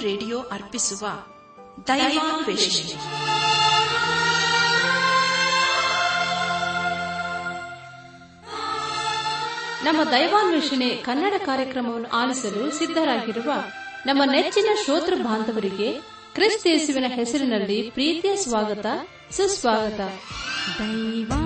Radio ಅರ್ಪಿಸುವ ದೈವಾನ್ವೇಷಣೆ ನಮ್ಮ ದೈವಾನ್ವೇಷಣೆ ಕನ್ನಡ ಕಾರ್ಯಕ್ರಮವನ್ನು ಆಲಿಸಲು ಸಿದ್ಧರಾಗಿರುವ ನಮ್ಮ ನೆಚ್ಚಿನ ಶ್ರೋತೃ ಬಾಂಧವರಿಗೆ ಕ್ರಿಸ್ತೇಸುವಿನ ಹೆಸರಿನಲ್ಲಿ ಪ್ರೀತಿಯ ಸ್ವಾಗತ ಸುಸ್ವಾಗತ. ದೈವಾನ್ವೇಷಣೆ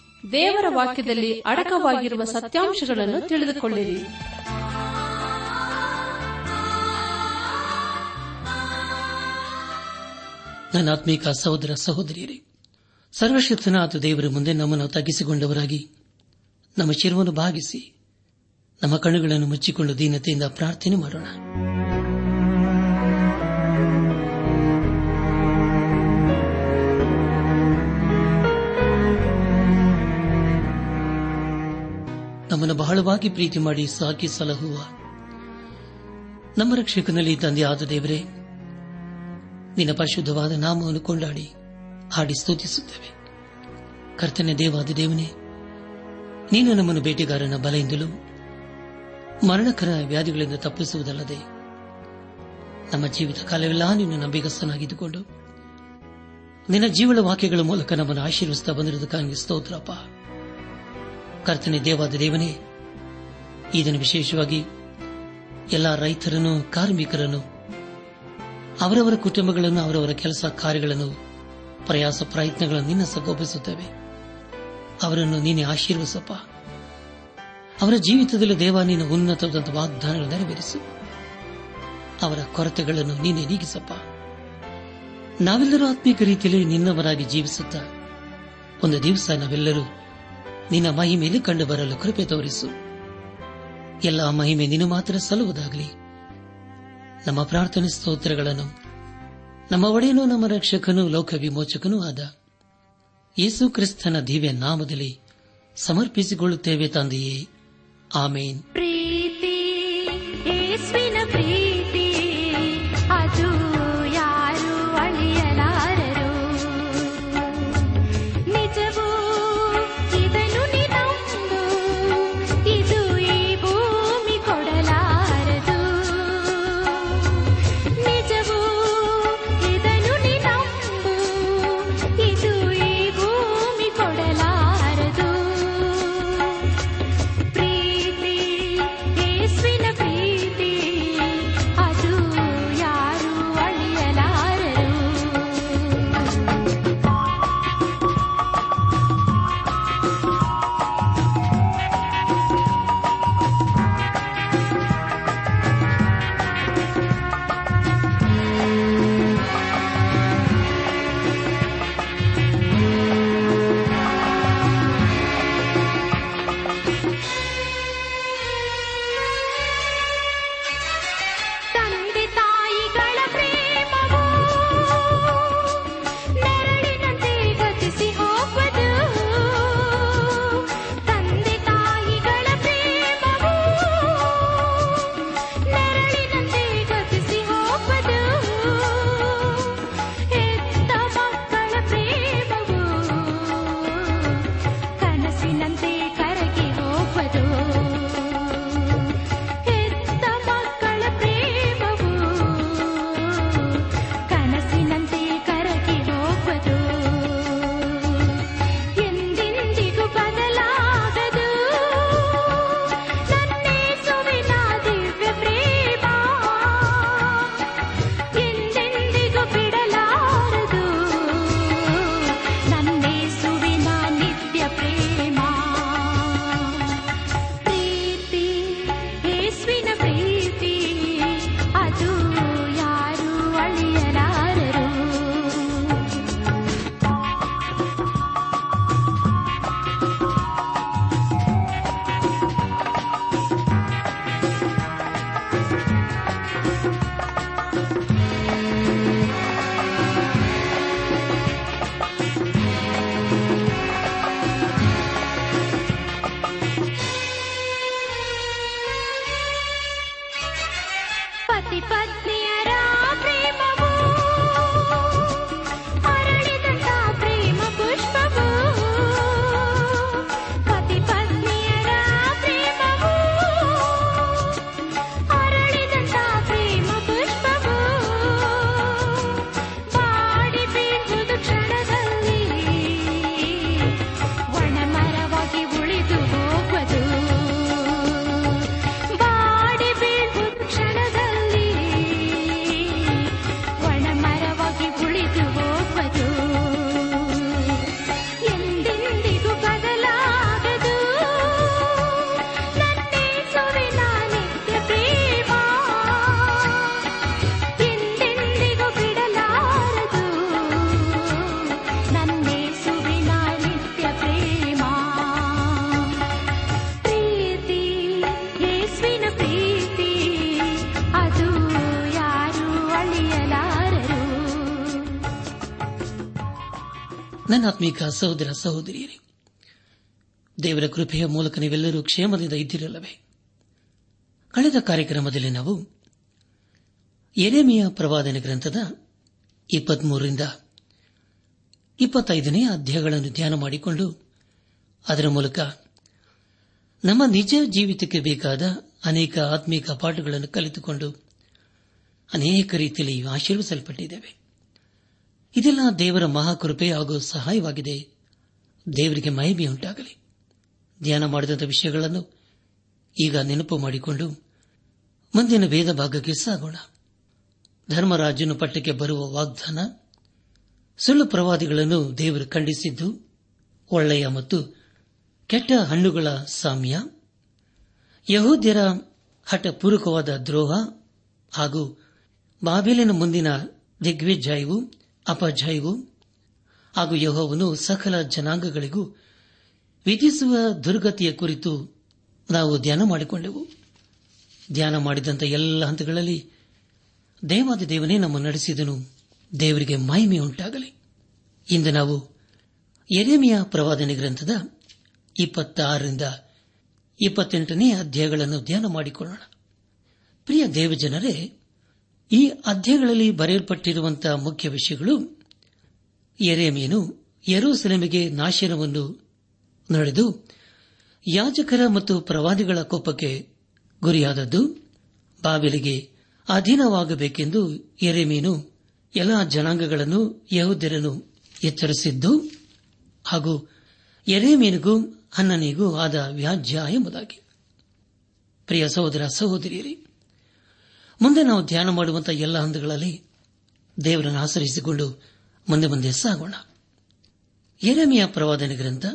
ದೇವರ ವಾಕ್ಯದಲ್ಲಿ ಅಡಕವಾಗಿರುವ ಸತ್ಯಾಂಶಗಳನ್ನು ತಿಳಿದುಕೊಳ್ಳಿರಿ. ನನ್ನ ಆತ್ಮೀಕ ಸಹೋದರ ಸಹೋದರಿಯರೇ, ಸರ್ವಶಕ್ತನಾದ ದೇವರ ಮುಂದೆ ನಮ್ಮನ್ನು ತಗ್ಗಿಸಿಕೊಂಡವರಾಗಿ ನಮ್ಮ ಶಿರವನ್ನು ಭಾಗಿಸಿ ನಮ್ಮ ಕಣ್ಣುಗಳನ್ನು ಮುಚ್ಚಿಕೊಂಡು ದೀನತೆಯಿಂದ ಪ್ರಾರ್ಥನೆ ಮಾಡೋಣ. ನಮ್ಮನ್ನು ಬಹಳವಾಗಿ ಪ್ರೀತಿ ಮಾಡಿ ಸಾಕಿ ಸಲಹುವ. ನಮ್ಮ ರಕ್ಷಕನಲ್ಲಿ ತಂದೆಯಾದ ದೇವರೇ, ನಿನ್ನ ಪರಿಶುದ್ಧವಾದ ನಾಮವನ್ನು ಕೊಂಡಾಡಿ, ಹಾಡಿ ಸ್ತುತಿಸುತ್ತೇವೆ. ಕರ್ತನೆ ದೇವಾದ ದೇವನೇ, ನೀನು ನಮ್ಮನ್ನು ಬೇಟೆಗಾರನ ಬಲೆಯಿಂದಲೂ ಮರಣಕರ ವ್ಯಾಧಿಗಳಿಂದ ತಪ್ಪಿಸುವುದಲ್ಲದೆ, ನಮ್ಮ ಜೀವಿತ ಕಾಲವೆಲ್ಲ ನೀನು ನಂಬಿಗಸ್ತನಾಗಿದ್ದುಕೊಂಡು, ನಿನ್ನ ಜೀವಳ ವಾಕ್ಯಗಳ ಮೂಲಕ ನಮ್ಮನ್ನು ಆಶೀರ್ವಿಸ್ತಾ ಬಂದಿರುವುದಕ್ಕಾಗಿ ಸ್ತೋತ್ರಪ್ಪ. ಕರ್ತನೆ ದೇವಾದ ದೇವನೇ, ಇದನ್ನು ವಿಶೇಷವಾಗಿ ಎಲ್ಲ ರೈತರನ್ನು, ಕಾರ್ಮಿಕರನ್ನು, ಅವರವರ ಕುಟುಂಬಗಳನ್ನು, ಅವರವರ ಕೆಲಸ ಕಾರ್ಯಗಳನ್ನು, ಪ್ರಯಾಸ ಪ್ರಯತ್ನಗಳನ್ನು ನಿನ್ನ ಸಗೋಪಿಸುತ್ತವೆ ಅವರನ್ನು ನೀನೆ ಆಶೀರ್ವಸಪ್ಪ ಅವರ ಜೀವಿತದಲ್ಲಿ ದೇವ, ನಿನ್ನ ಉನ್ನತವಾದ ವಾಗ್ದಾನಗಳು ನೆರವೇರಿಸು. ಅವರ ಕೊರತೆಗಳನ್ನು ನೀನೆ ನೀಗಿಸಪ್ಪ. ನಾವೆಲ್ಲರೂ ಆತ್ಮೀಕ ರೀತಿಯಲ್ಲಿ ನಿನ್ನವರಾಗಿ ಜೀವಿಸುತ್ತಾ, ಒಂದು ದಿವಸ ನಾವೆಲ್ಲರೂ ನಿನ್ನ ಮಹಿಮೆಯಲ್ಲಿ ಕಂಡು ಬರಲು ಕೃಪೆ ತೋರಿಸು. ಎಲ್ಲ ಮಹಿಮೆ ನೀನು ಮಾತ್ರ ಸಲ್ಲುವುದಾಗಲಿ. ನಮ್ಮ ಪ್ರಾರ್ಥನೆ ಸ್ತೋತ್ರಗಳನ್ನು ನಮ್ಮ ಒಡೆಯನು ನಮ್ಮ ರಕ್ಷಕನೂ ಲೋಕ ವಿಮೋಚಕನೂ ಆದ ಯೇಸು ಕ್ರಿಸ್ತನ ದಿವ್ಯ ನಾಮದಲ್ಲಿ ಸಮರ್ಪಿಸಿಕೊಳ್ಳುತ್ತೇವೆ ತಂದೆಯೇ. ಆಮೇನ್. ಪ್ರೀತಿ. ನನ್ನಾತ್ಮೀಕ ಸಹೋದರ ಸಹೋದರಿಯರೇ, ದೇವರ ಕೃಪೆಯ ಮೂಲಕ ನೀವೆಲ್ಲರೂ ಕ್ಷೇಮದಿಂದ ಇದ್ದಿರಲ್ಲವೇ? ಕಳೆದ ಕಾರ್ಯಕ್ರಮದಲ್ಲಿ ನಾವು ಎರೆಮಿಯ ಪ್ರವಾದನೆ ಗ್ರಂಥದ ಇಪ್ಪತ್ಮೂರರಿಂದ ಇಪ್ಪತ್ತೈದನೇ ಅಧ್ಯಾಯಗಳನ್ನು ಧ್ಯಾನ ಮಾಡಿಕೊಂಡು ಅದರ ಮೂಲಕ ನಮ್ಮ ನಿಜ ಜೀವಿತಕ್ಕೆ ಬೇಕಾದ ಅನೇಕ ಆತ್ಮೀಕ ಪಾಠಗಳನ್ನು ಕಲಿತುಕೊಂಡು ಅನೇಕ ರೀತಿಯಲ್ಲಿ ಆಶೀರ್ವಿಸಲ್ಪಟ್ಟಿದ್ದೇವೆ. ಇದೆಲ್ಲ ದೇವರ ಮಹಾಕೃಪೆ ಹಾಗೂ ಸಹಾಯವಾಗಿದೆ. ದೇವರಿಗೆ ಮಹಿಮೆಯುಂಟಾಗಲಿ ಧ್ಯಾನ ಮಾಡಿದಂಥ ವಿಷಯಗಳನ್ನು ಈಗ ನೆನಪು ಮಾಡಿಕೊಂಡು ಮುಂದಿನ ವೇದ ಭಾಗಕ್ಕೆ ಸಾಗೋಣ. ಧರ್ಮರಾಜನು ಪಟ್ಟಕ್ಕೆ ಬರುವ ವಾಗ್ದಾನ, ಸುಳ್ಳು ಪ್ರವಾದಿಗಳನ್ನು ದೇವರು ಖಂಡಿಸಿದ್ದು, ಒಳ್ಳೆಯ ಮತ್ತು ಕೆಟ್ಟ ಹಣ್ಣುಗಳ ಸಾಮ್ಯ, ಯಹೂದ್ಯರ ಹಠಪೂರ್ವಕವಾದ ದ್ರೋಹ ಹಾಗೂ ಬಾಬೇಲಿನ ಮುಂದಿನ ದಿಗ್ವಿಜಯವು ಅಪಜಯವು ಹಾಗೂ ಯಹೋವನು ಸಕಲ ಜನಾಂಗಗಳಿಗೂ ವಿಧಿಸುವ ದುರ್ಗತಿಯ ಕುರಿತು ನಾವು ಧ್ಯಾನ ಮಾಡಿಕೊಂಡೆವು. ಧ್ಯಾನ ಮಾಡಿದಂಥ ಎಲ್ಲ ಹಂತಗಳಲ್ಲಿ ದೇವಾದ ದೇವನೇ ನಮ್ಮ ನಡೆಸಿದನು. ದೇವರಿಗೆ ಮಹಿಮೆ ಉಂಟಾಗಲಿ. ಇಂದು ನಾವು ಎರೆಮಿಯ ಪ್ರವಾದನೆ ಗ್ರಂಥದ ಇಪ್ಪತ್ತಾರರಿಂದ ಇಪ್ಪತ್ತೆಂಟನೇ ಅಧ್ಯಾಯಗಳನ್ನು ಧ್ಯಾನ ಮಾಡಿಕೊಳ್ಳೋಣ. ಪ್ರಿಯ ದೇವಜನರೇ ಈ ಅಧ್ಯಾಯಗಳಲ್ಲಿ ಬರೆಯಲ್ಪಟ್ಟಿರುವಂತಹ ಮುಖ್ಯ ವಿಷಯಗಳು ಎರೆಮೀನು ಯರೂಸೆಲೆಮಿಗೆ ನಾಶನವನ್ನು ನಡೆದು ಯಾಜಕರ ಮತ್ತು ಪ್ರವಾದಿಗಳ ಕೋಪಕ್ಕೆ ಗುರಿಯಾದದ್ದು ಬಾವಿಲಿಗೆ ಅಧೀನವಾಗಬೇಕೆಂದು ಎರೆಮೀನು ಎಲ್ಲ ಜನಾಂಗಗಳನ್ನು ಯಹೋದ್ಯರನ್ನು ಎಚ್ಚರಿಸಿದ್ದು ಹಾಗೂ ಎರೆಮೀನಿಗೂ ಅನ್ನನಿಗೂ ಆದ ವ್ಯಾಜ್ಯ ಎಂಬುದಾಗಿ. ಪ್ರಿಯ ಸಹೋದರ ಸಹೋದರಿಯರೇ ಮುಂದೆ ನಾವು ಧ್ಯಾನ ಮಾಡುವಂತಹ ಎಲ್ಲ ಹಂತಗಳಲ್ಲಿ ದೇವರನ್ನು ಆಚರಿಸಿಕೊಂಡು ಮುಂದೆ ಮುಂದೆ ಸಾಗೋಣ. ಎರೆಮಿಯ ಪ್ರವಾದನೆ ಗ್ರಂಥ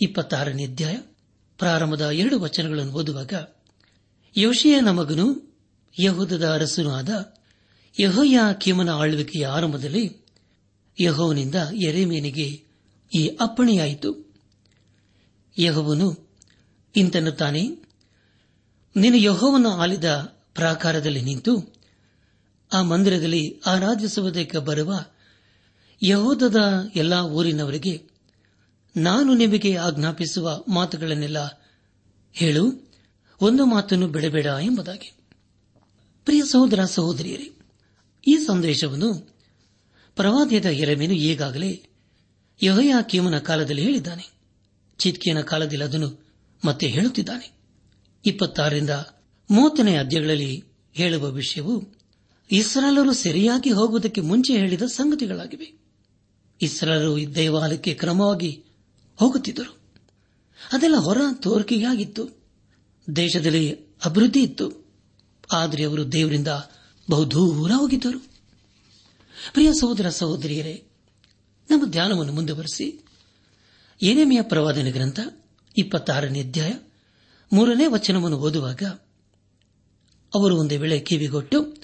ಇಪ್ಪತ್ತಾರನೇ ಅಧ್ಯಾಯ ಪ್ರಾರಂಭದ ಎರಡು ವಚನಗಳನ್ನು ಓದುವಾಗ ಯೋಶಿಯನ ಮಗನು ಯಹೂದದ ಅರಸನೂ ಆದ ಯಹೋಯ ಕಿಮನ ಆಳ್ವಿಕೆಯ ಆರಂಭದಲ್ಲಿ ಯಹೋವನಿಂದ ಎರೆಮೀನಿಗೆ ಈ ಅಪ್ಪಣೆಯಾಯಿತು. ಯಹೋವನು ಇಂತನ್ನುತ್ತಾನೆ ನೀನು ಯಹೋವನ್ನು ಆಲಿದ ಪ್ರಾಕಾರದಲ್ಲಿ ನಿಂತು ಆ ಮಂದಿರದಲ್ಲಿ ಆರಾಧಿಸುವುದಕ್ಕೆ ಬರುವ ಯಹೋದದ ಎಲ್ಲಾ ಊರಿನವರಿಗೆ, ನಾನು ನಿಮಗೆ ಆಜ್ಞಾಪಿಸುವ ಮಾತುಗಳನ್ನೆಲ್ಲ ಹೇಳು, ಒಂದು ಮಾತನ್ನು ಬಿಡಬೇಡ ಎಂಬುದಾಗಿ. ಪ್ರಿಯ ಸಹೋದರ ಸಹೋದರಿಯರೇ, ಈ ಸಂದೇಶವನ್ನು ಪ್ರವಾದಿಯದ ಎರಮೇನು ಈಗಾಗಲೇ ಯಹಯ ಕೀಮನ ಕಾಲದಲ್ಲಿ ಹೇಳಿದ್ದಾನೆ. ಚಿತ್ಕಿಯನ ಕಾಲದಲ್ಲಿ ಅದನ್ನು ಮತ್ತೆ ಹೇಳುತ್ತಿದ್ದಾನೆ. ಇಪ್ಪತ್ತಾರರಿಂದ ಮೂವತ್ತನೇ ಅಧ್ಯಾಯಗಳಲ್ಲಿ ಹೇಳುವ ವಿಷಯವು ಇಸ್ರಾಲರು ಸರಿಯಾಗಿ ಹೋಗುವುದಕ್ಕೆ ಮುಂಚೆ ಹೇಳಿದ ಸಂಗತಿಗಳಾಗಿವೆ. ಇಸ್ರಾಲರು ದೇವಾಲಯಕ್ಕೆ ಕ್ರಮವಾಗಿ ಹೋಗುತ್ತಿದ್ದರು. ಅದೆಲ್ಲ ಹೊರ ತೋರಿಕೆಯಾಗಿತ್ತು. ದೇಶದಲ್ಲಿ ಅಭಿವೃದ್ಧಿ ಇತ್ತು. ಆದರೆ ಅವರು ದೇವರಿಂದ ಬಹುದೂರ ಹೋಗಿದ್ದರು. ಪ್ರಿಯ ಸಹೋದರ ಸಹೋದರಿಯರೇ, ನಮ್ಮ ಧ್ಯಾನವನ್ನು ಮುಂದುವರೆಸಿ. ಏನೇಮಿಯ ಪ್ರವಾದನೆ ಗ್ರಂಥ ಇಪ್ಪತ್ತಾರನೇ ಅಧ್ಯಾಯ ಮೂರನೇ ವಚನವನ್ನು ಓದುವಾಗ ಅವರು ಒಂದು ವೇಳೆ ಕಿವಿಗೊಟ್ಟು,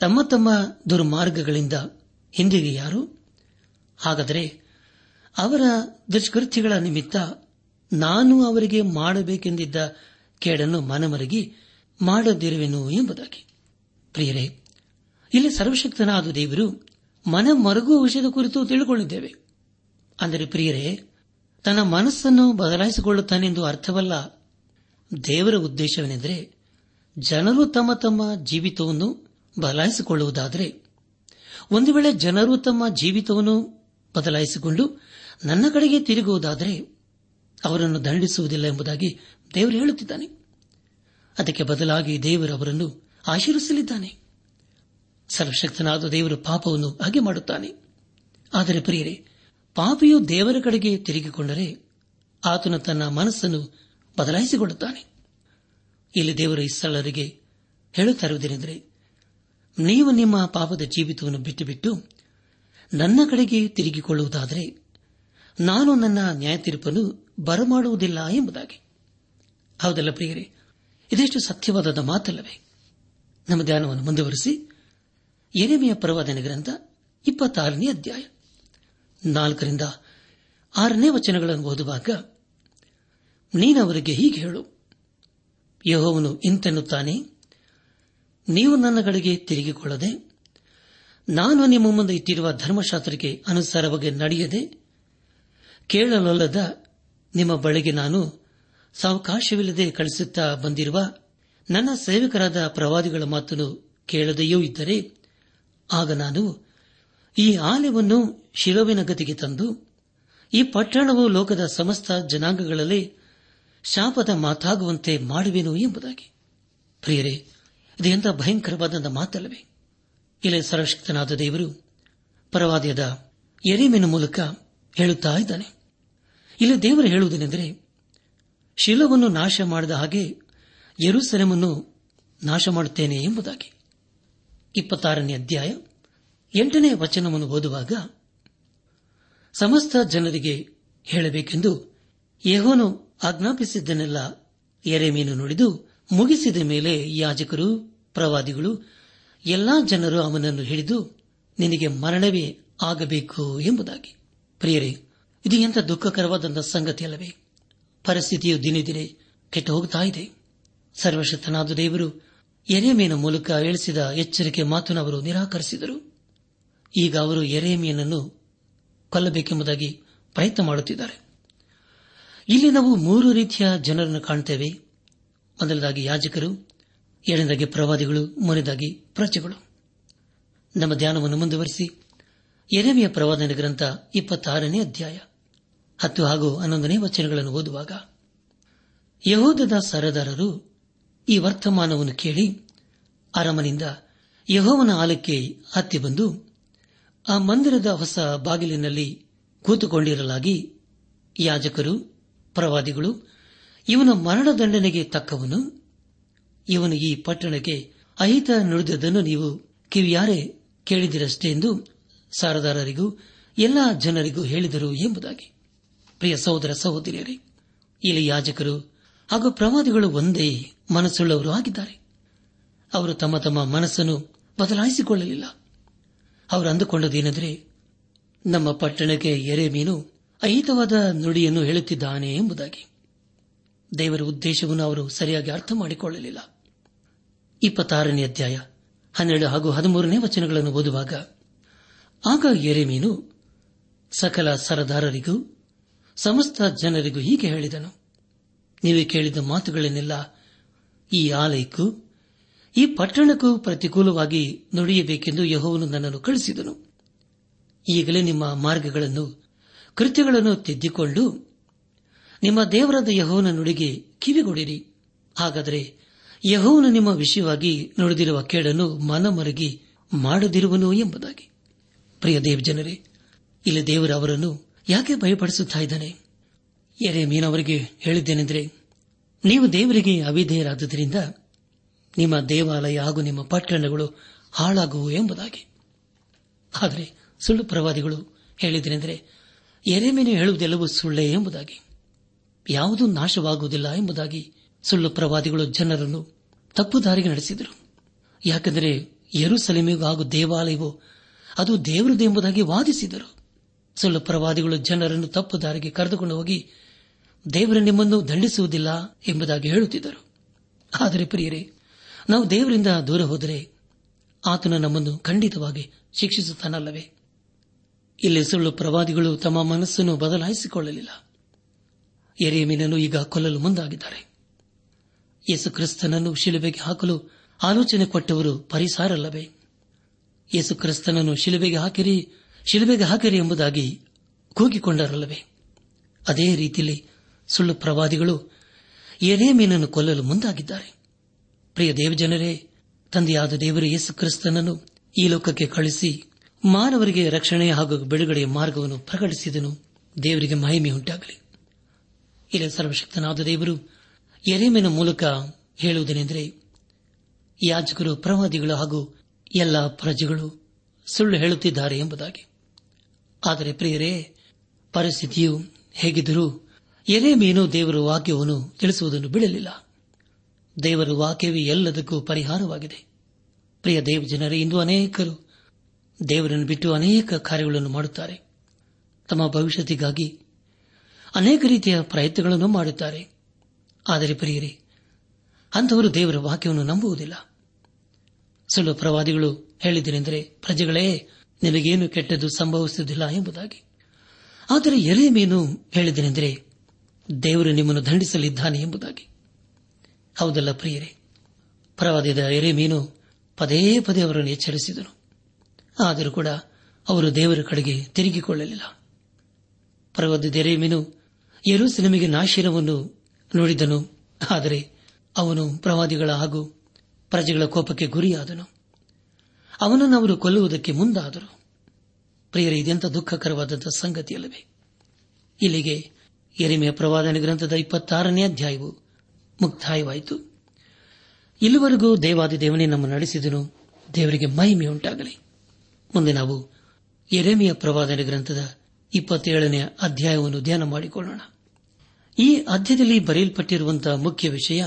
ತಮ್ಮ ತಮ್ಮ ದುರ್ಮಾರ್ಗಗಳಿಂದ ಹಿಂದಿಗೆ ಯಾರು? ಹಾಗಾದರೆ ಅವರ ದುಷ್ಕೃತ್ಯಗಳ ನಿಮಿತ್ತ ನಾನು ಅವರಿಗೆ ಮಾಡಬೇಕೆಂದಿದ್ದ ಕೇಡನ್ನು ಮನಮರಗಿ ಮಾಡದಿರುವೆನು ಎಂಬುದಾಗಿ. ಪ್ರಿಯರೇ, ಇಲ್ಲಿ ಸರ್ವಶಕ್ತನಾದ ದೇವರು ಮನ ಮರಗುವ ವಿಷಯದ ಕುರಿತು ತಿಳಿದುಕೊಂಡಿದ್ದೇವೆ ಅಂದರೆ ಪ್ರಿಯರೇ, ತನ್ನ ಮನಸ್ಸನ್ನು ಬದಲಾಯಿಸಿಕೊಳ್ಳುತ್ತಾನೆಂದು ಅರ್ಥವಲ್ಲ ದೇವರ ಉದ್ದೇಶವೇನೆಂದರೆ ಜನರು ತಮ್ಮ ತಮ್ಮ ಜೀವಿತವನ್ನು ಬದಲಾಯಿಸಿಕೊಳ್ಳುವುದಾದರೆ, ಒಂದು ವೇಳೆ ಜನರು ತಮ್ಮ ಜೀವಿತವನ್ನು ಬದಲಾಯಿಸಿಕೊಂಡು ನನ್ನ ಕಡೆಗೆ ತಿರುಗುವುದಾದರೆ, ಅವರನ್ನು ದಂಡಿಸುವುದಿಲ್ಲ ಎಂಬುದಾಗಿ ದೇವರು ಹೇಳುತ್ತಿದ್ದಾನೆ. ಅದಕ್ಕೆ ಬದಲಾಗಿ ದೇವರು ಅವರನ್ನು ಆಶೀರ್ವಿಸಲಿದ್ದಾನೆ ಸರ್ವಶಕ್ತನಾದ ದೇವರು ಪಾಪವನ್ನು ಹಾಗೆ ಮಾಡುತ್ತಾನೆ. ಆದರೆ ಪ್ರಿಯರೇ, ಪಾಪಿಯು ದೇವರ ಕಡೆಗೆ ತಿರುಗಿಕೊಂಡರೆ ಆತನು ತನ್ನ ಮನಸ್ಸನ್ನು ಬದಲಾಯಿಸಿಕೊಳ್ಳುತ್ತಾನೆ. ಇಲ್ಲಿ ದೇವರ ಇಸ್ಸಳರಿಗೆ ಹೇಳುತ್ತಿರುವುದೇನೆಂದರೆ ನೀವು ನಿಮ್ಮ ಪಾಪದ ಜೀವಿತವನ್ನು ಬಿಟ್ಟುಬಿಟ್ಟು ಬಿಟ್ಟು ನನ್ನ ಕಡೆಗೆ ತಿರುಗಿಕೊಳ್ಳುವುದಾದರೆ, ನಾನು ನನ್ನ ನ್ಯಾಯ ತೀರ್ಪನ್ನು ಬರಮಾಡುವುದಿಲ್ಲ ಎಂಬುದಾಗಿ. ಹೌದಲ್ಲ ಪ್ರಿಯರೇ, ಇದೆಷ್ಟು ಸತ್ಯವಾದ ಮಾತಲ್ಲವೇ? ನಮ್ಮ ಧ್ಯಾನವನ್ನು ಮುಂದುವರೆಸಿ ಎರೆಮೆಯ ಪ್ರವಾದನೆ ಗ್ರಂಥ ಇಪ್ಪತ್ತಾರನೇ ಅಧ್ಯಾಯ ನಾಲ್ಕರಿಂದ ಆರನೇ ವಚನಗಳನ್ನು ಓದುವಾಗ ನೀನವರಿಗೆ ಹೀಗೆ ಹೇಳು ಯಹೋವನು ಇಂತೆನ್ನುತ್ತಾನೆ, ನೀವು ನನ್ನ ಕಡೆಗೆ ತಿರುಗಿಕೊಳ್ಳದೆ, ನಾನು ನಿಮ್ಮ ಮುಂದೆ ಇಟ್ಟಿರುವ ಧರ್ಮಶಾಸ್ತ್ರಕ್ಕೆ ಅನುಸಾರವಾಗಿ ನಡೆಯದೆ, ಕೇಳಲೊಲ್ಲದ ನಿಮ್ಮ ಬಳಿಗೆ ನಾನು ಸಾವಕಾಶವಿಲ್ಲದೆ ಕಳಿಸುತ್ತಾ ಬಂದಿರುವ ನನ್ನ ಸೇವಕರಾದ ಪ್ರವಾದಿಗಳ ಮಾತನ್ನು ಕೇಳದೆಯೂ ಇದ್ದರೆ, ಆಗ ನಾನು ಈ ಆಲಯವನ್ನು ಶಿಲೋವಿನ ಗತಿಗೆ ತಂದು, ಈ ಪಟ್ಟಣವು ಲೋಕದ ಸಮಸ್ತ ಜನಾಂಗಗಳಲ್ಲಿ ಶಾಪದ ಮಾತಾಗುವಂತೆ ಮಾಡುವೆನು ಎಂಬುದಾಗಿ. ಪ್ರಿಯರೇ, ಇದು ಎಂಥ ಭಯಂಕರವಾದ ಮಾತಲ್ಲವೇ? ಇಲ್ಲಿ ಸರ್ವಶಕ್ತನಾದ ದೇವರು ಪರವಾದ್ಯದ ಎರಿಮೆನ ಮೂಲಕ ಹೇಳುತ್ತಾ ಇದ್ದಾನೆ. ಇಲ್ಲಿ ದೇವರು ಹೇಳುವುದೇನೆಂದರೆ, ಶಿಲವನ್ನು ನಾಶ ಮಾಡಿದ ಹಾಗೆ ಯರುಸೆಲೆಮನ್ನು ನಾಶ ಮಾಡುತ್ತೇನೆ ಎಂಬುದಾಗಿ. ಇಪ್ಪತ್ತಾರನೇ ಅಧ್ಯಾಯ ಎಂಟನೇ ವಚನವನ್ನು ಓದುವಾಗ ಸಮಸ್ತ ಜನರಿಗೆ ಹೇಳಬೇಕೆಂದು ಯಹೋನು ಆಜ್ಞಾಪಿಸಿದ್ದನ್ನೆಲ್ಲ ಎರೆಮೀನು ನುಡಿದು ಮುಗಿಸಿದ ಮೇಲೆ ಯಾಜಕರು, ಪ್ರವಾದಿಗಳು, ಎಲ್ಲಾ ಜನರು ಅವನನ್ನು ಹಿಡಿದು, ನಿನಗೆ ಮರಣವೇ ಆಗಬೇಕು ಎಂಬುದಾಗಿ. ಪ್ರಿಯರೇ, ಇದು ಎಂಥ ದುಃಖಕರವಾದಂಥ ಸಂಗತಿಯಲ್ಲವೇ? ಪರಿಸ್ಥಿತಿಯು ದಿನೇ ದಿನೇ ಕೆಟ್ಟು ಹೋಗುತ್ತಾ ಇದೆ. ಸರ್ವಶಕ್ತನಾದ ದೇವರು ಎರೆಮೀನ ಮೂಲಕ ಹೇಳಿಸಿದ ಎಚ್ಚರಿಕೆ ಮಾತನ್ನು ನಿರಾಕರಿಸಿದರು. ಈಗ ಅವರು ಎರೆಮೀನನ್ನು ಕೊಲ್ಲಬೇಕೆಂಬುದಾಗಿ ಪ್ರಯತ್ನ ಮಾಡುತ್ತಿದ್ದಾರೆ. ಇಲ್ಲಿ ನಾವು ಮೂರು ರೀತಿಯ ಜನರನ್ನು ಕಾಣುತ್ತೇವೆ ಮೊದಲದಾಗಿ ಯಾಜಕರು, ಎರಡನೇದಾಗಿ ಪ್ರವಾದಿಗಳು, ಮೂರನೇದಾಗಿ ಪ್ರಜೆಗಳು. ನಮ್ಮ ಧ್ಯಾನವನ್ನು ಮುಂದುವರಿಸಿ. ಎರೆಮೆಯ ಪ್ರವಾದನ ಗ್ರಂಥ ಇಪ್ಪತ್ತಾರನೇ ಅಧ್ಯಾಯ. ಹತ್ತು ಹಾಗೂ ಹನ್ನೊಂದನೇ ವಚನಗಳನ್ನು ಓದುವಾಗ, ಯಹೋದದ ಸರದಾರರು ಈ ವರ್ತಮಾನವನ್ನು ಕೇಳಿ ಅರಮನಿಂದ ಯಹೋವನ ಆಲಕ್ಕೆ ಹತ್ತಿ ಬಂದು, ಆ ಮಂದಿರದ ಹೊಸ ಬಾಗಿಲಿನಲ್ಲಿ ಕೂತುಕೊಂಡಿರಲಾಗಿ ಯಾಜಕರು ಪ್ರವಾದಿಗಳು, ಇವನ ಮರಣದಂಡನೆಗೆ ತಕ್ಕವನು. ಇವನು ಈ ಪಟ್ಟಣಕ್ಕೆ ಅಹಿತ ನುಡಿದದನ್ನು ನೀವು ಕಿವಿಯಾರೆ ಕೇಳಿದಿರಷ್ಟೇ ಎಂದು ಸಾರದಾರರಿಗೂ, ಎಲ್ಲ ಜನರಿಗೂ ಹೇಳಿದರು ಎಂಬುದಾಗಿ. ಪ್ರಿಯ ಸಹೋದರ ಸಹೋದರಿಯರೇ, ಇಲ್ಲಿ ಯಾಜಕರು ಹಾಗೂ ಪ್ರವಾದಿಗಳು ಒಂದೇ ಮನಸ್ಸುಳ್ಳವರು ಆಗಿದ್ದಾರೆ. ಅವರು ತಮ್ಮ ತಮ್ಮ ಮನಸ್ಸನ್ನು ಬದಲಾಯಿಸಿಕೊಳ್ಳಲಿಲ್ಲ. ಅವರು ಅಂದುಕೊಂಡದೇನೆಂದರೆ, ನಮ್ಮ ಪಟ್ಟಣಕ್ಕೆ ಎರೆ ಅಹಿತವಾದ ನುಡಿಯನ್ನು ಹೇಳುತ್ತಿದ್ದಾನೆ ಎಂಬುದಾಗಿ. ದೇವರ ಉದ್ದೇಶವನ್ನು ಅವರು ಸರಿಯಾಗಿ ಅರ್ಥ ಮಾಡಿಕೊಳ್ಳಲಿಲ್ಲ. ಇಪ್ಪತ್ತಾರನೇ ಅಧ್ಯಾಯ, ಹನ್ನೆರಡು ಹಾಗೂ ಹದಿಮೂರನೇ ವಚನಗಳನ್ನು ಓದುವಾಗ, ಆಗ ಎರೆಮೀನು ಸಕಲ ಸರದಾರರಿಗೂ, ಸಮಸ್ತ ಜನರಿಗೂ ಹೀಗೆ ಹೇಳಿದನು. ನೀವೇ ಕೇಳಿದ ಮಾತುಗಳನ್ನೆಲ್ಲ ಈ ಆಲಯಕ್ಕೂ, ಈ ಪಟ್ಟಣಕ್ಕೂ ಪ್ರತಿಕೂಲವಾಗಿ ನುಡಿಯಬೇಕೆಂದು ಯಹೋವನು ನನ್ನನ್ನು ಕಳಿಸಿದನು ಈಗಲೇ ನಿಮ್ಮ ಮಾರ್ಗಗಳನ್ನು ಕೃತ್ಯಗಳನ್ನು ತಿದ್ದಿಕೊಂಡು ನಿಮ್ಮ ದೇವರಾದ ಯಹೋವನ ನುಡಿಗೆ ಕಿವಿಗೊಡಿರಿ. ಹಾಗಾದರೆ ಯಹೋವನು ನಿಮ್ಮ ವಿಷಯವಾಗಿ ನುಡಿದಿರುವ ಕೇಡನ್ನು ಮನಮರಗಿ ಮಾಡದಿರುವನು ಎಂಬುದಾಗಿ. ಪ್ರಿಯ ದೇವ್ ಜನರೇ, ಇಲ್ಲಿ ದೇವರ ಅವರನ್ನು ಯಾಕೆ ಭಯಪಡಿಸುತ್ತಾ ಇದ್ದಾನೆ? ಎರೆ ಮೀನವರಿಗೆ ಹೇಳಿದ್ದೇನೆಂದರೆ, ನೀವು ದೇವರಿಗೆ ಅವಿಧೇಯರಾದ್ದರಿಂದ ನಿಮ್ಮ ದೇವಾಲಯ ಹಾಗೂ ನಿಮ್ಮ ಪಟ್ಟಣಗಳು ಹಾಳಾಗುವು ಎಂಬುದಾಗಿ. ಆದರೆ ಸುಳ್ಳು ಪ್ರವಾದಿಗಳು ಹೇಳಿದನೆಂದರೆ ಎರೆಮೇನೆ ಹೇಳುವುದೆಲ್ಲವೂ ಸುಳ್ಳೇ ಎಂಬುದಾಗಿ. ಯಾವುದೂ ನಾಶವಾಗುವುದಿಲ್ಲ ಎಂಬುದಾಗಿ ಸುಳ್ಳು ಪ್ರವಾದಿಗಳು ಜನರನ್ನು ತಪ್ಪು ದಾರಿಗೆ ನಡೆಸಿದರು. ಯಾಕೆಂದರೆ ಸಲಿಮಿಗೂ ಹಾಗೂ ದೇವಾಲಯವೋ ಅದು ದೇವರದು ಎಂಬುದಾಗಿ ವಾದಿಸಿದರು. ಸುಳ್ಳು ಪ್ರವಾದಿಗಳು ಜನರನ್ನು ತಪ್ಪು ದಾರಿಗೆ ಕರೆದುಕೊಂಡು ಹೋಗಿ ದೇವರು ನಿಮ್ಮನ್ನು ದಂಡಿಸುವುದಿಲ್ಲ ಎಂಬುದಾಗಿ ಹೇಳುತ್ತಿದ್ದರು. ಆದರೆ ಪ್ರಿಯರೇ, ನಾವು ದೇವರಿಂದ ದೂರ ಹೋದರೆ ಆತನು ನಮ್ಮನ್ನು ಖಂಡಿತವಾಗಿ ಶಿಕ್ಷಿಸುತ್ತಾನಲ್ಲವೇ? ಇಲ್ಲಿ ಸುಳ್ಳು ಪ್ರವಾದಿಗಳು ತಮ್ಮ ಮನಸ್ಸನ್ನು ಬದಲಾಯಿಸಿಕೊಳ್ಳಲಿಲ್ಲ. ಎರೆಮೀನನ್ನು ಈಗ ಕೊಲ್ಲಲು ಮುಂದಾಗಿದ್ದಾರೆ. ಯೇಸು ಕ್ರಿಸ್ತನನ್ನು ಶಿಲುಬೆಗೆ ಹಾಕಲು ಆಲೋಚನೆ ಕೊಟ್ಟವರು ಪರಿಸಾರಲ್ಲವೇ? ಯೇಸು ಕ್ರಿಸ್ತನನ್ನು ಶಿಲುಬೆಗೆ ಹಾಕಿರಿ ಶಿಲುಬೆಗೆ ಹಾಕಿರಿ ಎಂಬುದಾಗಿ ಕೂಗಿಕೊಂಡರಲ್ಲವೇ? ಅದೇ ರೀತಿಯಲ್ಲಿ ಸುಳ್ಳು ಪ್ರವಾದಿಗಳು ಎರೆಮೀನನ್ನು ಕೊಲ್ಲಲು ಮುಂದಾಗಿದ್ದಾರೆ. ಪ್ರಿಯ ದೇವಜನರೇ, ತಂದೆಯಾದ ದೇವರು ಯೇಸು ಕ್ರಿಸ್ತನನ್ನು ಈ ಲೋಕಕ್ಕೆ ಕಳಿಸಿ ಮಾನವರಿಗೆ ರಕ್ಷಣೆ ಹಾಗೂ ಬಿಡುಗಡೆಯ ಮಾರ್ಗವನ್ನು ಪ್ರಕಟಿಸಿದನು. ದೇವರಿಗೆ ಮಹಿಮೆ ಉಂಟಾಗಲಿ. ಇಲ್ಲಿ ಸರ್ವಶಕ್ತನಾದ ದೇವರು ಎರೆಮೆನ ಮೂಲಕ ಹೇಳುವುದೇನೆಂದರೆ, ಯಾಜಕರು, ಪ್ರವಾದಿಗಳು ಹಾಗೂ ಎಲ್ಲ ಪ್ರಜೆಗಳು ಸುಳ್ಳು ಹೇಳುತ್ತಿದ್ದಾರೆ ಎಂಬುದಾಗಿ. ಆದರೆ ಪ್ರಿಯರೇ, ಪರಿಸ್ಥಿತಿಯು ಹೇಗಿದ್ದರೂ ಎರೆಮೀನು ದೇವರ ವಾಕ್ಯವನ್ನು ತಿಳಿಸುವುದನ್ನು ಬಿಡಲಿಲ್ಲ. ದೇವರ ವಾಕ್ಯವೇ ಎಲ್ಲದಕ್ಕೂ ಪರಿಹಾರವಾಗಿದೆ. ಪ್ರಿಯ ದೇವ ಜನರೇ ಇಂದು ಅನೇಕರು ದೇವರನ್ನು ಬಿಟ್ಟು ಅನೇಕ ಕಾರ್ಯಗಳನ್ನು ಮಾಡುತ್ತಾರೆ. ತಮ್ಮ ಭವಿಷ್ಯತಿಗಾಗಿ ಅನೇಕ ರೀತಿಯ ಪ್ರಯತ್ನಗಳನ್ನು ಮಾಡುತ್ತಾರೆ. ಆದರೆ ಪ್ರಿಯರಿ, ಅಂಥವರು ದೇವರ ವಾಕ್ಯವನ್ನು ನಂಬುವುದಿಲ್ಲ. ಸುಳ್ಳು ಪ್ರವಾದಿಗಳು ಹೇಳಿದರೆಂದರೆ ಪ್ರಜೆಗಳೇ, ನಿಮಗೇನು ಕೆಟ್ಟದ್ದು ಸಂಭವಿಸುವುದಿಲ್ಲ ಎಂಬುದಾಗಿ. ಆದರೆ ಎರೆಮೀನು ಹೇಳಿದನೆಂದರೆ ದೇವರು ನಿಮ್ಮನ್ನು ದಂಡಿಸಲಿದ್ದಾನೆ ಎಂಬುದಾಗಿ. ಹೌದಲ್ಲ ಪ್ರಿಯರೇ ಪ್ರವಾದಿದ ಎರೆಮೀನು ಪದೇ ಪದೇ ಅವರನ್ನು ಎಚ್ಚರಿಸಿದನು. ಆದರೂ ಕೂಡ ಅವರು ದೇವರ ಕಡೆಗೆ ತಿರುಗಿಕೊಳ್ಳಲಿಲ್ಲ. ಪ್ರವಾದಿದ ಎರೂ ಸಿನಿಮೆಗೆ ನಾಶಿರವನ್ನು ನೋಡಿದನು. ಆದರೆ ಅವನು ಪ್ರವಾದಿಗಳ ಹಾಗೂ ಪ್ರಜೆಗಳ ಕೋಪಕ್ಕೆ ಗುರಿಯಾದನು. ಅವನನ್ನು ಅವರು ಕೊಲ್ಲುವುದಕ್ಕೆ ಮುಂದಾದರು. ಪ್ರಿಯರ ಇದೆಂತ ದುಃಖಕರವಾದಂತಹ ಸಂಗತಿಯಲ್ಲವೇ? ಇಲ್ಲಿಗೆ ಎರಿಮೆಯ ಪ್ರವಾದನ ಗ್ರಂಥದ ಇಪ್ಪತ್ತಾರನೇ ಅಧ್ಯಾಯವು ಮುಕ್ತಾಯವಾಯಿತು. ಇಲ್ಲಿವರೆಗೂ ದೇವಾದಿ ದೇವನೇ ನಮ್ಮ ನಡೆಸಿದನು. ದೇವರಿಗೆ ಮಹಿಮೆಯುಂಟಾಗಲಿ. ಮುಂದೆ ನಾವು ಎರೆಮೆಯ ಪ್ರವಾದನೆ ಗ್ರಂಥದ ಇಪ್ಪತ್ತೇಳನೇ ಅಧ್ಯಾಯವನ್ನು ಧ್ಯಾನ ಮಾಡಿಕೊಳ್ಳೋಣ. ಈ ಅಧ್ಯದಲ್ಲಿ ಬರೆಯಲ್ಪಟ್ಟಿರುವಂತಹ ಮುಖ್ಯ ವಿಷಯ,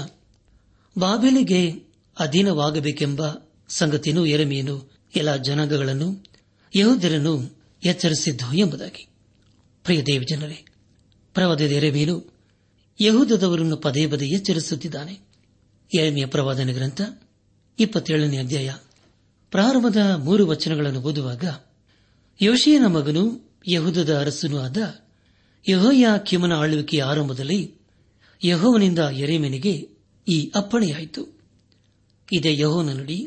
ಬಾಬೆಲಿಗೆ ಅಧೀನವಾಗಬೇಕೆಂಬ ಸಂಗತಿಯನ್ನು ಎರೆಮೆಯನ್ನು ಎಲ್ಲ ಜನಾಂಗಗಳನ್ನು ಯಹೋದರನ್ನು ಎಚ್ಚರಿಸಿದ್ದು ಎಂಬುದಾಗಿ. ಪ್ರಿಯ ದೇವಜನರೇ ಪ್ರವಾದದ ಎರೆಮೀನು ಯಹೂದದವರನ್ನು ಪದೇ ಪದೇ ಎಚ್ಚರಿಸುತ್ತಿದ್ದಾನೆ. ಎರೆಮೆಯ ಪ್ರವಾದನ ಗ್ರಂಥ ಇಪ್ಪತ್ತೇಳನೇ ಅಧ್ಯಾಯ ಪ್ರಾರಂಭದ ಮೂರು ವಚನಗಳನ್ನು ಓದುವಾಗ ಯೋಶಿಯನ ಮಗನು ಯಹುದದ ಅರಸನೂ ಆದ ಯಹೋಯ ಕಿಮನ ಆಳ್ವಿಕೆಯ ಆರಂಭದಲ್ಲಿ ಯಹೋವನಿಂದ ಎರೆಮೆನಿಗೆ ಈ ಅಪ್ಪಣೆಯಾಯಿತು. ಇದೇ ಯಹೋನ ನುಡಿ,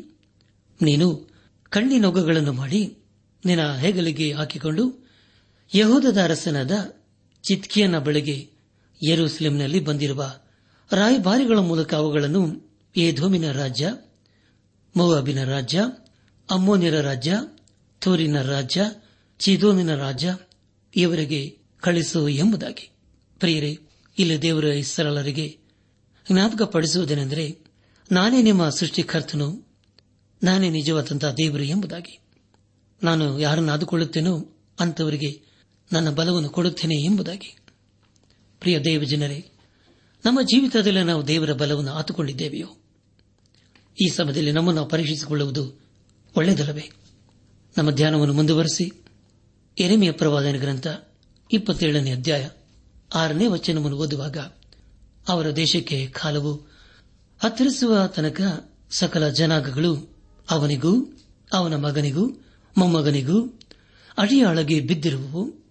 ನೀನು ಕಣ್ಣಿನೊಗಗಳನ್ನು ಮಾಡಿ ನಿನ್ನ ಹೆಗಲಿಗೆ ಹಾಕಿಕೊಂಡು ಯಹೂದದ ಅರಸನಾದ ಚಿತ್ಕಿಯನ ಬಳಿಗೆ ಯರೂಸಲೇಂನಲ್ಲಿ ಬಂದಿರುವ ರಾಯಭಾರಿಗಳ ಮೂಲಕ ಅವುಗಳನ್ನು ಏಧೋಮಿನ ರಾಜ್ಯ, ಮೋವಾಬಿನ ರಾಜ್ಯ ಅಮ್ಮೋನಿರ ರಾಜ್ಯ ಥೋರಿನ ರಾಜ್ಯ, ಚಿದೋನಿನ ರಾಜ್ಯ ಇವರಿಗೆ ಕಳಿಸು ಎಂಬುದಾಗಿ. ಪ್ರಿಯರೇ, ಇಲ್ಲಿ ದೇವರ ಇಸರಳರಿಗೆ ಜ್ಞಾಪಕಪಡಿಸುವುದೇನೆಂದರೆ, ನಾನೇ ನಿಮ್ಮ ಸೃಷ್ಟಿಕರ್ತನು, ನಾನೇ ನಿಜವಾದಂತಹ ದೇವರು ಎಂಬುದಾಗಿ. ನಾನು ಯಾರನ್ನು ಆದುಕೊಳ್ಳುತ್ತೇನೋ ಅಂತವರಿಗೆ ನನ್ನ ಬಲವನ್ನು ಕೊಡುತ್ತೇನೆ ಎಂಬುದಾಗಿ. ಪ್ರಿಯ ದೇವ ಜನರೇ ನಮ್ಮ ಜೀವಿತದಲ್ಲಿ ನಾವು ದೇವರ ಬಲವನ್ನು ಆತುಕೊಂಡಿದ್ದೇವೆಯೋ? ಈ ಸಮಯದಲ್ಲಿ ನಮ್ಮನ್ನು ಪರೀಕ್ಷಿಸಿಕೊಳ್ಳುವುದು ಒಳ್ಳೆಯದಲ್ಲವೇ? ನಮ್ಮ ಧ್ಯಾನವನ್ನು ಮುಂದುವರೆಸಿ. ಎರೆಮೆಯ ಪ್ರವಾದನ ಗ್ರಂಥ, ಇಪ್ಪತ್ತೇಳನೇ ಅಧ್ಯಾಯ, ಆರನೇ ವಚನವನ್ನು ಓದುವಾಗ, ಅವರ ದೇಶಕ್ಕೆ ಕಾಲವು ಹತ್ತಿರಿಸುವ ತನಕ ಸಕಲ ಜನಾಂಗಗಳು ಅವನಿಗೂ, ಅವನ ಮಗನಿಗೂ, ಮೊಮ್ಮಗನಿಗೂ ಅಡಿಯಾಳಗೆ ಬಿದ್ದಿರುವವು.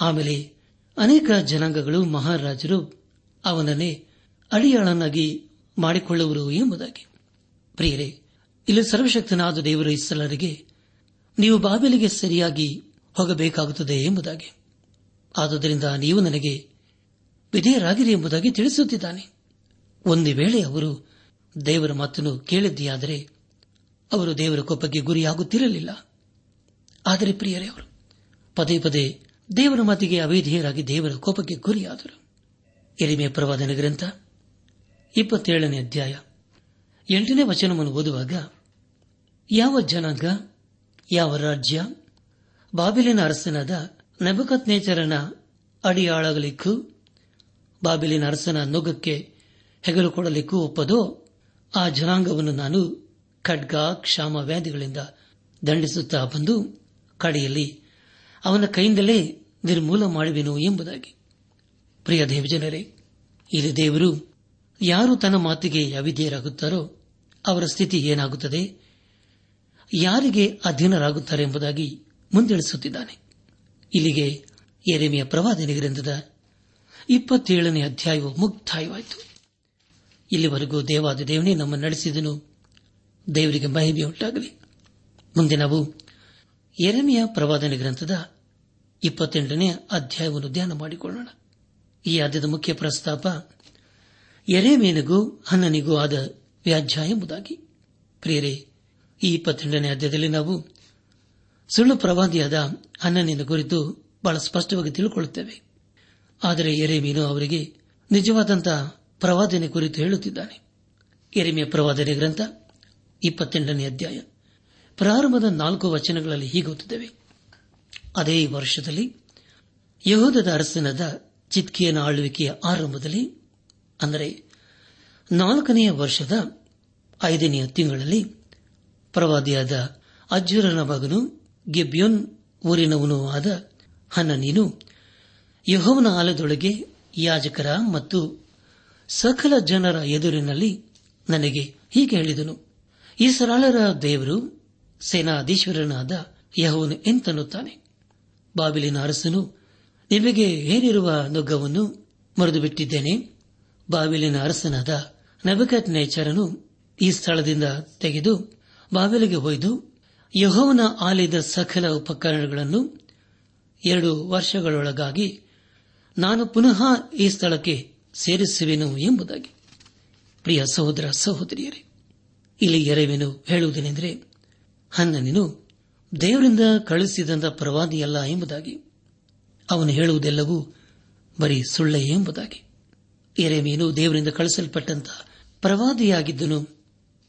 ಆಮೇಲೆ ಅನೇಕ ಜನಾಂಗಗಳು ಮಹಾರಾಜರು ಅವನನ್ನೇ ಅಡಿಯಾಳನ್ನಾಗಿ ಮಾಡಿಕೊಳ್ಳುವರು ಎಂಬುದಾಗಿ. ಪ್ರಿಯರೇ ಇಲ್ಲಿ ಸರ್ವಶಕ್ತನಾದ ದೇವರ ಇಸ್ಸಲರಿಗೆ ನೀವು ಬಾಬೆಲಿಗೆ ಸರಿಯಾಗಿ ಹೋಗಬೇಕಾಗುತ್ತದೆ ಎಂಬುದಾಗಿ. ಆದುದರಿಂದ ನೀವು ನನಗೆ ವಿಧೇಯರಾಗಿರಿ ಎಂಬುದಾಗಿ ತಿಳಿಸುತ್ತಿದ್ದಾನೆ. ಒಂದು ವೇಳೆ ಅವರು ದೇವರ ಮಾತನ್ನು ಕೇಳಿದ್ದೀಯಾದರೆ ಅವರು ದೇವರ ಕೋಪಕ್ಕೆ ಗುರಿಯಾಗುತ್ತಿರಲಿಲ್ಲ. ಆದರೆ ಪ್ರಿಯರೇ ಅವರು, ಪದೇ ಪದೇ ದೇವರ ಮಾತಿಗೆ ಅವೇಧೇಯರಾಗಿ ದೇವರ ಕೋಪಕ್ಕೆ ಗುರಿಯಾದರು. ಎರಿಮೆ ಪ್ರವಾದನ ಗ್ರಂಥ, ಇಪ್ಪತ್ತೇಳನೇ ಅಧ್ಯಾಯ. ಎಂಟನೇ ವಚನವನ್ನು ಓದುವಾಗ, ಯಾವ ಜನಾಂಗ, ಯಾವ ರಾಜ್ಯ, ಬಾಬಿಲಿನ ಅರಸನಾದ ನಬಕತ್ ನೇಚರನ ಅಡಿಯಾಳಗಲಿಕ್ಕೂ ಬಾಬಿಲಿನ ಅರಸನ ನುಗ್ಗಕ್ಕೆ ಹೆಗಲು ಕೊಡಲಿಕ್ಕೂ ಒಪ್ಪದೋ, ಆ ಜನಾಂಗವನ್ನು ನಾನು ಖಡ್ಗ, ಕ್ಷಾಮ, ವ್ಯಾಧಿಗಳಿಂದ ದಂಡಿಸುತ್ತಾ ಬಂದು ಕಡೆಯಲ್ಲಿ ಅವನ ಕೈಯಿಂದಲೇ ನಿರ್ಮೂಲ ಮಾಡುವೆನು ಎಂಬುದಾಗಿ. ಪ್ರಿಯ ದೇವಜನರೇ, ಇಲ್ಲಿ ದೇವರು ಯಾರು ತನ್ನ ಮಾತಿಗೆ ಅವಿಧೇಯರಾಗುತ್ತಾರೋ ಅವರ ಸ್ಥಿತಿ ಏನಾಗುತ್ತದೆ? ಯಾರಿಗೆ ಅಧೀನರಾಗುತ್ತಾರೆ ಎಂಬುದಾಗಿ ಮುಂದಿಳಿಸುತ್ತಿದ್ದಾನೆ. ಇಲ್ಲಿಗೆ ಎರೆಮೆಯ ಪ್ರವಾದನೆ ಗ್ರಂಥದ ಇಪ್ಪತ್ತೇಳನೇ ಅಧ್ಯಾಯವು ಮುಕ್ತಾಯವಾಯಿತು. ಇಲ್ಲಿವರೆಗೂ ದೇವಾದ ದೇವನೇ ನಮ್ಮ ನಡೆಸಿದನು. ದೇವರಿಗೆ ಮಹಿಮೆಯುಂಟಾಗಲಿ ಮುಂದೆ ನಾವು ಎರೆಮೆಯ ಪ್ರವಾದನೆ ಗ್ರಂಥದ ಇಪ್ಪತ್ತೆಂಟನೇ ಅಧ್ಯಾಯವನ್ನು ಧ್ಯಾನ ಮಾಡಿಕೊಳ್ಳೋಣ. ಈ ಆದ್ಯದ ಮುಖ್ಯ ಪ್ರಸ್ತಾಪ ಎರೆಮೇನಿಗೂ ಹನ್ನನಿಗೂ ಆದ ವ್ಯಾಜ್ಯ ಎಂಬುದಾಗಿ. ಪ್ರಿಯರೇ, ಈ ಇಪ್ಪತ್ತೆಂಟನೇ ಅಧ್ಯಾಯದಲ್ಲಿ ನಾವು ಸುಳ್ಳು ಪ್ರವಾದಿಯಾದ ಹನ್ನನಿನ ಕುರಿತು ಬಹಳ ಸ್ಪಷ್ಟವಾಗಿ ತಿಳುಕೊಳ್ಳುತ್ತೇವೆ. ಆದರೆ ಎರೆಮೀನು ಅವರಿಗೆ ನಿಜವಾದಂತಹ ಪ್ರವಾದನೆ ಕುರಿತು ಹೇಳುತ್ತಿದ್ದಾನೆ. ಎರೆಮೆಯ ಪ್ರವಾದನೆ ಗ್ರಂಥ, ಇಪ್ಪತ್ತೆಂಟನೇ ಅಧ್ಯಾಯ, ಪ್ರಾರಂಭದ ನಾಲ್ಕು ವಚನಗಳಲ್ಲಿ ಹೀಗುತ್ತಿದ್ದೇವೆ ಅದೇ ವರ್ಷದಲ್ಲಿ ಯಹೋದದ ಅರಸನದ ಚಿತ್ಕಿಯನ ಆಳ್ವಿಕೆಯ ಆರಂಭದಲ್ಲಿ ಅಂದರೆ ನಾಲ್ಕನೆಯ ವರ್ಷದ ಐದನೆಯ ತಿಂಗಳಲ್ಲಿ ಪ್ರವಾದಿಯಾದ ಅಜ್ಜುರನ ಮಗನು ಗೆಬ್ಯೋನ್ ಊರಿನವನೂ ಆದ ಹನ್ನನೀನು ಯಹೋವನ ಆಲದೊಳಗೆ ಯಾಜಕರ ಮತ್ತು ಸಕಲ ಜನರ ಎದುರಿನಲ್ಲಿ ನನಗೆ ಹೀಗೆ ಹೇಳಿದನು ಈ ಸರಳರ ದೇವರು ಸೇನಾಧೀಶ್ವರನಾದ ಯಹೋವನು ಎಂತನ್ನುತ್ತಾನೆ? ಬಾಬಿಲಿನ ಅರಸನು ನಿಮಗೆ ಏನಿರುವ ನುಗ್ಗವನ್ನು ಮರೆದು ಬಿಟ್ಟಿದ್ದೇನೆ ಬಾವಿಲಿನ ಅರಸನಾದ ನಬಕತ್ ನೇಚರನು ಈ ಸ್ಥಳದಿಂದ ತೆಗೆದು ಬಾವಿಲಿಗೆ ಒಯ್ದು ಯಹೋವನ ಆಲಯದ ಸಕಲ ಉಪಕರಣಗಳನ್ನು ಎರಡು ವರ್ಷಗಳೊಳಗಾಗಿ ನಾನು ಪುನಃ ಈ ಸ್ಥಳಕ್ಕೆ ಸೇರಿಸುವೆನು ಎಂಬುದಾಗಿ. ಪ್ರಿಯ ಸಹೋದರ ಸಹೋದರಿಯರೇ, ಇಲ್ಲಿ ಎರವೇನು ಹೇಳುವುದೇನೆಂದರೆ ಹನ್ನನಿನು ದೇವರಿಂದ ಕಳುಹಿಸಿದಂತ ಪ್ರವಾದಿಯಲ್ಲ ಎಂಬುದಾಗಿ. ಅವನು ಹೇಳುವುದೆಲ್ಲವೂ ಬರೀ ಸುಳ್ಳೆ ಎಂಬುದಾಗಿ. ಎರೆಮೀನು ದೇವರಿಂದ ಕಳಿಸಲ್ಪಟ್ಟಂತ ಪ್ರವಾದಿಯಾಗಿದ್ದನು.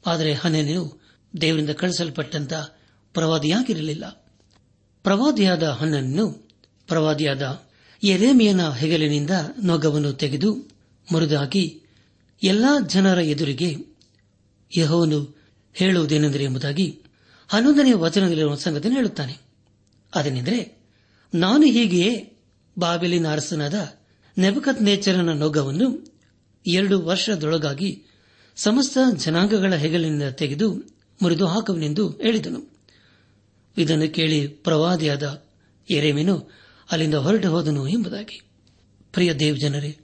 ಆದರೆ ಹನ್ನನಿನು ದೇವರಿಂದ ಕಳಿಸಲ್ಪಟ್ಟಂತ ಪ್ರವಾದಿಯಾಗಿರಲಿಲ್ಲ. ಪ್ರವಾದಿಯಾದ ಹನನನ್ನು ಪ್ರವಾದಿಯಾದ ಎರೇಮಿಯನ ಹೆಗಲಿನಿಂದ ನೊಗವನ್ನು ತೆಗೆದು ಮುರಿದಾಕಿ ಎಲ್ಲಾ ಜನರ ಎದುರಿಗೆ ಯಹೋನು ಹೇಳುವುದೇನೆಂದರೆ ಎಂಬುದಾಗಿ ಹನ್ನೊಂದನೇ ವಚನದಲ್ಲಿರುವ ಸಂಗತಿ ಹೇಳುತ್ತಾನೆ. ಅದನೆಂದರೆ, ನಾನು ಹೀಗೆಯೇ ಬಾಬೆಲಿನ ಅರಸನಾದ ನೆಬಕತ್ ನೇಚರನ ನೊಗವನ್ನು ಎರಡು ವರ್ಷದೊಳಗಾಗಿ ಸಮಸ್ತ ಜನಾಂಗಗಳ ಹೆಗಲಿನಿಂದ ತೆಗೆದು ಮುರಿದು ಹಾಕುವನೆಂದು ಹೇಳಿದನು. ಇದನ್ನು ಕೇಳಿ ಪ್ರವಾದಿಯಾದ ಎರೆಮೆನು ಅಲ್ಲಿಂದ ಹೊರಟು ಹೋದನು ಎಂಬುದಾಗಿ. ಪ್ರಿಯ ದೇವ್ ಜನರೇ,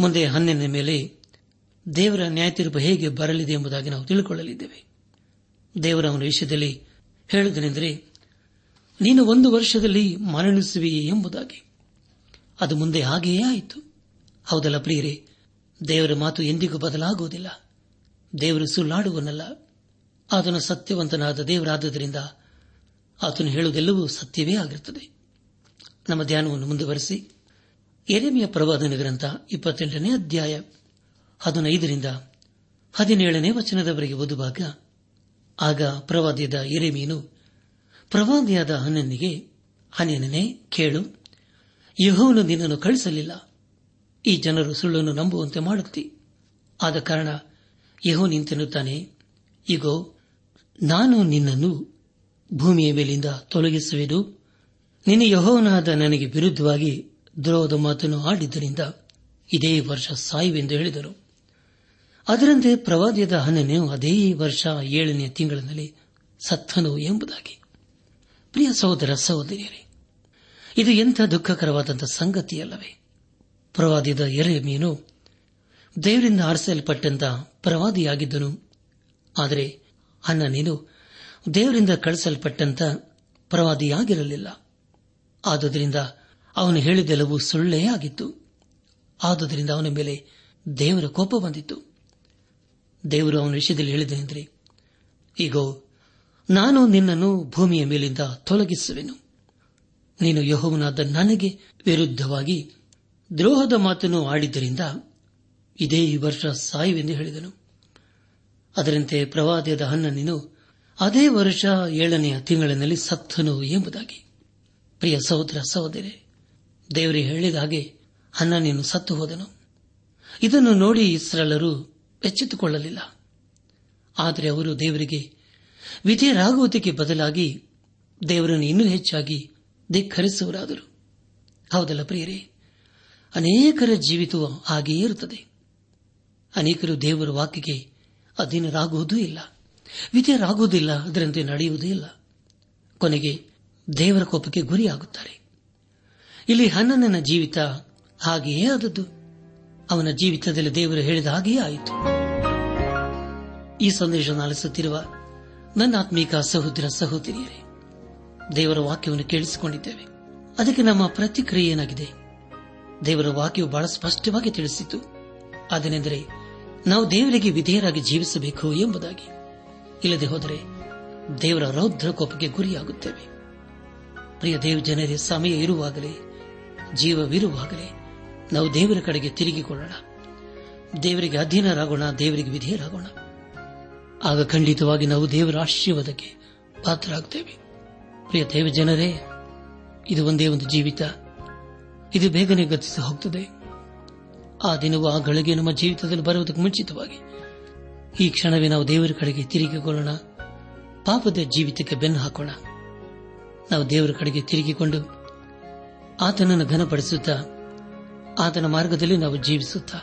ಮುಂದೆ ಹನ್ನೆನ ಮೇಲೆ ದೇವರ ನ್ಯಾಯತೀರ್ಪು ಹೇಗೆ ಬರಲಿದೆ ಎಂಬುದಾಗಿ ನಾವು ತಿಳ್ಕೊಳ್ಳಲಿದ್ದೇವೆ. ದೇವರ ಅವನ ವಿಷಯದಲ್ಲಿ ಹೇಳುವುದನೆಂದರೆ, ನೀನು ಒಂದು ವರ್ಷದಲ್ಲಿ ಮರಣಿಸುವೆಯೇ ಎಂಬುದಾಗಿ. ಅದು ಮುಂದೆ ಹಾಗೆಯೇ ಆಯಿತು. ಹೌದಲ್ಲ ಪ್ರಿಯರೇ, ದೇವರ ಮಾತು ಎಂದಿಗೂ ಬದಲಾಗುವುದಿಲ್ಲ. ದೇವರು ಸುಳ್ಳಾಡುವನಲ್ಲ. ಆತನ ಸತ್ಯವಂತನಾದ ದೇವರಾದದರಿಂದ ಆತನು ಹೇಳುವುದೆಲ್ಲವೂ ಸತ್ಯವೇ ಆಗಿರುತ್ತದೆ. ನಮ್ಮ ಧ್ಯಾನವನ್ನು ಮುಂದುವರೆಸಿ. ಎರೆಮೆಯ ಪ್ರವಾದನ ಗ್ರಂಥ ಇಪ್ಪತ್ತೆಂಟನೇ ಅಧ್ಯಾಯ ಹದಿನೈದರಿಂದ ಹದಿನೇಳನೇ ವಚನದವರೆಗೆ ಓದುವಾಗ, ಆಗ ಪ್ರವಾದಿಯಾದ ಎರೆಮೀನು ಪ್ರವಾದಿಯಾದ ಹನನಿಗೆ ಹನ್ನೆನೇ ಕೇಳು ಯಹೋವನು ನಿನ್ನನ್ನು ಕಳಿಸಲಿಲ್ಲ ಈ ಜನರು ಸುಳ್ಳನ್ನು ನಂಬುವಂತೆ ಮಾಡುತ್ತಿ. ಆದ ಕಾರಣ ಯಹೋ ನಿಂತೆನ್ನುತ್ತಾನೆ ಈಗೋ ನಾನು ನಿನ್ನನ್ನು ಭೂಮಿಯ ಮೇಲಿಂದ ತೊಲಗಿಸುವೆನು. ನಿನ್ನ ಯಹೋವನಾದ ನನಗೆ ವಿರುದ್ಧವಾಗಿ ದ್ರೋಹದ ಮಾತನ್ನು ಆಡಿದ್ದರಿಂದ ಇದೇ ವರ್ಷ ಸಾಯುವೆಂದು ಹೇಳಿದರು ಅದರಂತೆ ಪ್ರವಾದ್ಯದ ಹನ್ನನೆಯು ಅದೇ ವರ್ಷ ಏಳನೇ ತಿಂಗಳಿನಲ್ಲಿ ಸತ್ತನು ಎಂಬುದಾಗಿ. ಪ್ರಿಯ ಸಹೋದರ, ಸಹೋದರಿಯರೇ ಇದು ಎಂಥ ದುಃಖಕರವಾದಂಥ ಸಂಗತಿಯಲ್ಲವೇ? ಪ್ರವಾದಿಯದ ಎರೆ ಮೀನು ದೇವರಿಂದ ಆರಿಸಲ್ಪಟ್ಟಂತ ಪ್ರವಾದಿಯಾಗಿದ್ದನು. ಆದರೆ ಹನ್ನನೇನು ದೇವರಿಂದ ಕಳಿಸಲ್ಪಟ್ಟಂತ ಪ್ರವಾದಿಯಾಗಿರಲಿಲ್ಲ. ಆದುದರಿಂದ ಅವನು ಹೇಳಿದೆಲ್ಲವೂ ಸುಳ್ಳೇ ಆಗಿತ್ತು. ಆದುದರಿಂದ ಅವನ ಮೇಲೆ ದೇವರ ಕೋಪ ಬಂದಿತ್ತು. ದೇವರು ಅವನ ವಿಷಯದಲ್ಲಿ ಹೇಳಿದನೆಂದರೆ ಈಗೋ ನಾನು ನಿನ್ನನ್ನು ಭೂಮಿಯ ಮೇಲಿಂದ ತೊಲಗಿಸುವೆನು. ನೀನು ಯಹೋವನಾದ ನನಗೆ ವಿರುದ್ಧವಾಗಿ ದ್ರೋಹದ ಮಾತನ್ನು ಆಡಿದ್ದರಿಂದ ಇದೇ ಈ ವರ್ಷ ಸಾಯುವೆಂದು ಹೇಳಿದನು. ಅದರಂತೆ ಪ್ರವಾದ್ಯದ ಹನ್ನನಿನು ಅದೇ ವರ್ಷ ಏಳನೆಯ ತಿಂಗಳಿನಲ್ಲಿ ಸತ್ತನು ಎಂಬುದಾಗಿ. ಪ್ರಿಯ ಸಹೋದರ ಸಹೋದರಿ ದೇವರು ಹೇಳಿದ ಹಾಗೆ ಹನ್ನನಿನು ಸತ್ತು ಹೋದನು. ಇದನ್ನು ನೋಡಿ ಇಸ್ರಾಲರು ಎಚ್ಚೆತ್ತುಕೊಳ್ಳಲಿಲ್ಲ. ಆದರೆ ಅವರು ದೇವರಿಗೆ ವಿಜಯರಾಗುವುದಕ್ಕೆ ಬದಲಾಗಿ ದೇವರನ್ನು ಇನ್ನೂ ಹೆಚ್ಚಾಗಿ ಧಿಕ್ಕರಿಸುವರಾದರು ಹೌದಲ್ಲ ಪ್ರಿಯರೇ? ಅನೇಕರ ಜೀವಿತವು ಹಾಗೆಯೇ ಇರುತ್ತದೆ. ಅನೇಕರು ದೇವರ ವಾಕ್ಯಕ್ಕೆ ಅಧೀನರಾಗುವುದೂ ಇಲ್ಲ. ವಿಧೇಯರಾಗುವುದಿಲ್ಲ, ಅದರಂತೆ ನಡೆಯುವುದೂ ಇಲ್ಲ. ಕೊನೆಗೆ ದೇವರ ಕೋಪಕ್ಕೆ ಗುರಿಯಾಗುತ್ತಾರೆ. ಇಲ್ಲಿ ಹನ್ನನ ಜೀವಿತ ಹಾಗೆಯೇ ಆದದ್ದು. ಅವನ ಜೀವಿತದಲ್ಲಿ ದೇವರು ಹೇಳಿದ ಹಾಗೆಯೇ ಆಯಿತು. ಈ ಸಂದೇಶ ಆಲಿಸುತ್ತಿರುವ ನನ್ನ ಆತ್ಮೀಕ ಸಹೋದರ ಸಹೋದರಿಯರೇ ದೇವರ ವಾಕ್ಯವನ್ನು ಕೇಳಿಸಿಕೊಂಡಿದ್ದೇವೆ. ಅದಕ್ಕೆ ನಮ್ಮ ಪ್ರತಿಕ್ರಿಯೆ ಏನಾಗಿದೆ? ದೇವರ ವಾಕ್ಯವು ಬಹಳ ಸ್ಪಷ್ಟವಾಗಿ ತಿಳಿಸಿತು. ಅದನೆಂದರೆ, ನಾವು ದೇವರಿಗೆ ವಿಧೇಯರಾಗಿ ಜೀವಿಸಬೇಕು ಎಂಬುದಾಗಿ. ಇಲ್ಲದೆ ಹೋದರೆ, ದೇವರ ರೌದ್ರ ಕೋಪಕ್ಕೆ ಗುರಿಯಾಗುತ್ತೇವೆ. ಪ್ರಿಯ ದೇವ ಜನರೇ, ಸಮಯ ಇರುವಾಗಲೇ, ಜೀವವಿರುವಾಗಲೇ, ನಾವು ದೇವರ ಕಡೆಗೆ ತಿರುಗಿಕೊಳ್ಳೋಣ. ದೇವರಿಗೆ ಅಧೀನರಾಗೋಣ, ದೇವರಿಗೆ ವಿಧೇಯರಾಗೋಣ. ಆಗ ಖಂಡಿತವಾಗಿ ನಾವು ದೇವರ ಆಶೀರ್ವಾದಕ್ಕೆ ಪಾತ್ರರಾಗುತ್ತೇವೆ ಪ್ರಿಯ ದೇವ ಜನರೇ, ಇದು ಒಂದೇ ಒಂದು ಜೀವಿತ. ಇದು ಬೇಗನೆ ಗತಿಸಿ ಹೋಗ್ತದೆ. ಆ ದಿನವೂ ಆ ಗಳಿಗೆ ನಮ್ಮ ಜೀವಿತದಲ್ಲಿ ಬರುವುದಕ್ಕೆ ಮುಂಚಿತವಾಗಿ. ಈ ಕ್ಷಣವೇ ನಾವು ದೇವರ ಕಡೆಗೆ ತಿರುಗಿಕೊಳ್ಳೋಣ. ಪಾಪದ ಜೀವಿತಕ್ಕೆ ಬೆನ್ನು ಹಾಕೋಣ. ನಾವು ದೇವರ ಕಡೆಗೆ ತಿರುಗಿಕೊಂಡು ಆತನನ್ನು ಘನಪಡಿಸುತ್ತಾ, ಆತನ ಮಾರ್ಗದಲ್ಲಿ ನಾವು ಜೀವಿಸುತ್ತಾ,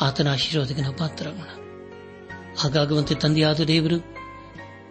ಆತನ ಆಶೀರ್ವಾದಕ್ಕೆ ನಾವು ಪಾತ್ರರಾಗೋಣ. ಹಾಗಾಗುವಂತೆ ತಂದೆಯಾದ ದೇವರು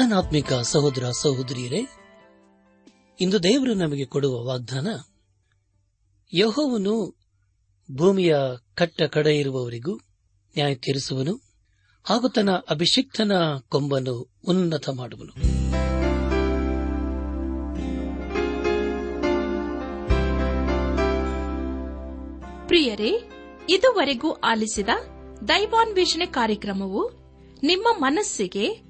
ನನ್ನ ಆತ್ಮಿಕ ಸಹೋದರ ಸಹೋದರಿಯರೇ, ಇಂದು ದೇವರು ನಮಗೆ ಕೊಡುವ ವಾಗ್ದಾನ, ಯಹೋವನು ಭೂಮಿಯ ಕಟ್ಟ ಕಡೆ ಇರುವವರಿಗೂ ನ್ಯಾಯ ತೀರಿಸುವನು ಹಾಗೂ ತನ್ನ ಅಭಿಷಿಕ್ತನ ಕೊಂಬನ್ನು ಉನ್ನತ ಮಾಡುವನು. ಪ್ರಿಯರೇ, ಇದುವರೆಗೂ ಆಲಿಸಿದ ದೈವಾನ್ವೇಷಣೆ ಕಾರ್ಯಕ್ರಮವು ನಿಮ್ಮ ಮನಸ್ಸಿಗೆ